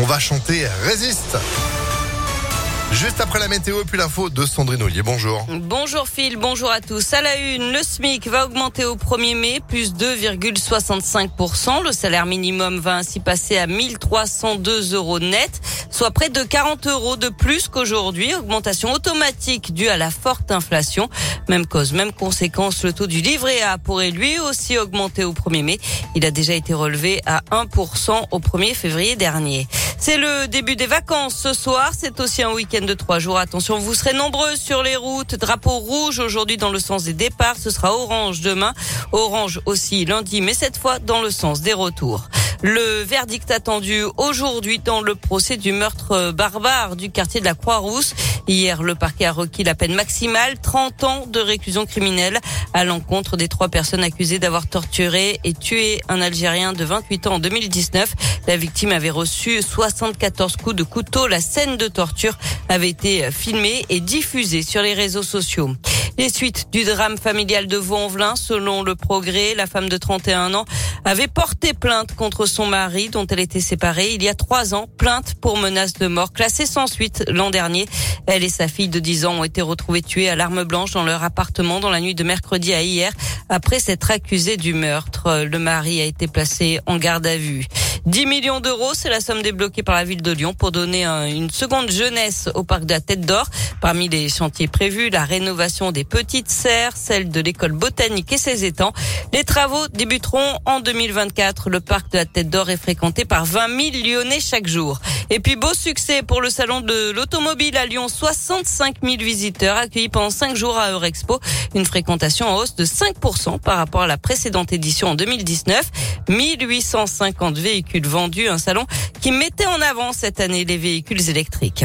On va chanter Résiste. Juste après la météo puis l'info de Sandrine Ollier. Bonjour. Bonjour Phil, bonjour à tous. À la une, le SMIC va augmenter au 1er mai, plus 2,65%. Le salaire minimum va ainsi passer à 1302 euros net, soit près de 40 euros de plus qu'aujourd'hui. Augmentation automatique due à la forte inflation. Même cause, même conséquence, le taux du livret A pourrait lui aussi augmenter au 1er mai. Il a déjà été relevé à 1% au 1er février dernier. C'est le début des vacances ce soir. C'est aussi un week-end de trois jours. Attention, vous serez nombreux sur les routes. Drapeau rouge aujourd'hui dans le sens des départs. Ce sera orange demain. Orange aussi lundi, mais cette fois dans le sens des retours. Le verdict attendu aujourd'hui dans le procès du meurtre barbare du quartier de la Croix-Rousse. Hier, le parquet a requis la peine maximale, 30 ans de réclusion criminelle à l'encontre des trois personnes accusées d'avoir torturé et tué un Algérien de 28 ans en 2019. La victime avait reçu 74 coups de couteau. La scène de torture avait été filmée et diffusée sur les réseaux sociaux. Les suites du drame familial de Vaux-en-Velin, selon le progrès, la femme de 31 ans avait porté plainte contre son mari dont elle était séparée il y a trois ans. Plainte pour menace de mort classée sans suite l'an dernier. Elle et sa fille de 10 ans ont été retrouvées tuées à l'arme blanche dans leur appartement dans la nuit de mercredi à hier après s'être accusées du meurtre. Le mari a été placé en garde à vue. 10 millions d'euros, c'est la somme débloquée par la ville de Lyon pour donner une seconde jeunesse au parc de la Tête d'Or. Parmi les chantiers prévus, la rénovation des petites serres, celle de l'école botanique et ses étangs. Les travaux débuteront en 2024. Le parc de la Tête d'Or est fréquenté par 20 000 Lyonnais chaque jour. Et puis beau succès pour le salon de l'automobile à Lyon. 65 000 visiteurs accueillis pendant 5 jours à Eurexpo. Une fréquentation en hausse de 5% par rapport à la précédente édition en 2019. 1850 véhicules vendus. Un salon qui mettait en avant cette année les véhicules électriques.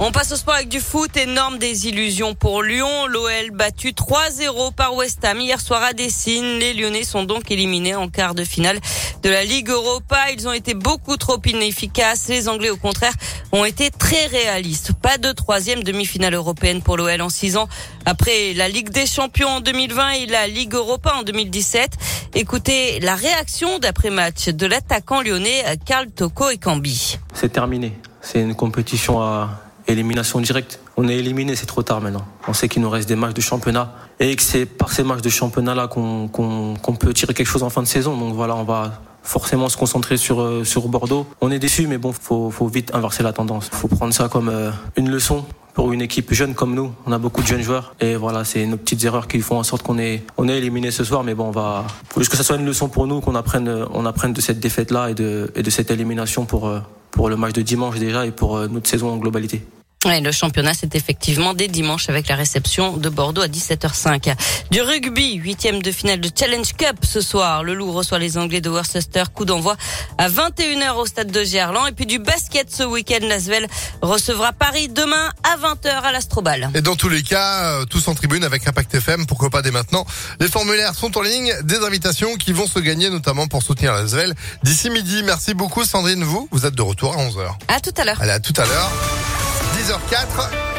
On passe au sport avec du foot. Énorme désillusion pour Lyon. L'OL battu 3-0 par West Ham hier soir à Dessine. Les Lyonnais sont donc éliminés en quart de finale de la Ligue Europa. Ils ont été beaucoup trop inefficaces. Les Anglais, au contraire, ont été très réalistes. Pas de troisième demi-finale européenne pour l'OL en six ans. Après la Ligue des Champions en 2020 et la Ligue Europa en 2017. Écoutez la réaction d'après-match de l'attaquant lyonnais Karl Toko et Cambi. C'est terminé. C'est une compétition à élimination directe. On est éliminé, c'est trop tard maintenant. On sait qu'il nous reste des matchs de championnat et que c'est par ces matchs de championnat-là qu'on peut tirer quelque chose en fin de saison. Donc voilà, on va forcément se concentrer sur, euh, Bordeaux. On est déçu, mais bon, faut, faut vite inverser la tendance. faut prendre ça comme euh, une leçon pour une équipe jeune comme nous. On a beaucoup de jeunes joueurs et voilà, c'est nos petites erreurs qui font en sorte qu'on est, on éliminé ce soir. Mais bon, on va, faut juste que ça soit une leçon pour nous, qu'on apprenne, de cette défaite-là et de, et de cette élimination euh, pour le match de dimanche déjà et pour notre saison en globalité. Le championnat, c'est effectivement dès dimanche avec la réception de Bordeaux à 17h05. Du rugby, huitième de finale de Challenge Cup ce soir. Le Loup reçoit les Anglais de Worcester. Coup d'envoi à 21h au stade de Gerland. Et puis du basket ce week-end, Lasvel recevra Paris demain à 20h à l'Astrobal. Et dans tous les cas, euh, tous en tribune avec Impact FM, pourquoi pas dès maintenant. Les formulaires sont en ligne, des invitations qui vont se gagner notamment pour soutenir Lasvel d'ici midi. Merci beaucoup Sandrine, vous, vous êtes de retour à 11h. À tout à l'heure. Allez, à tout à l'heure. 10h04.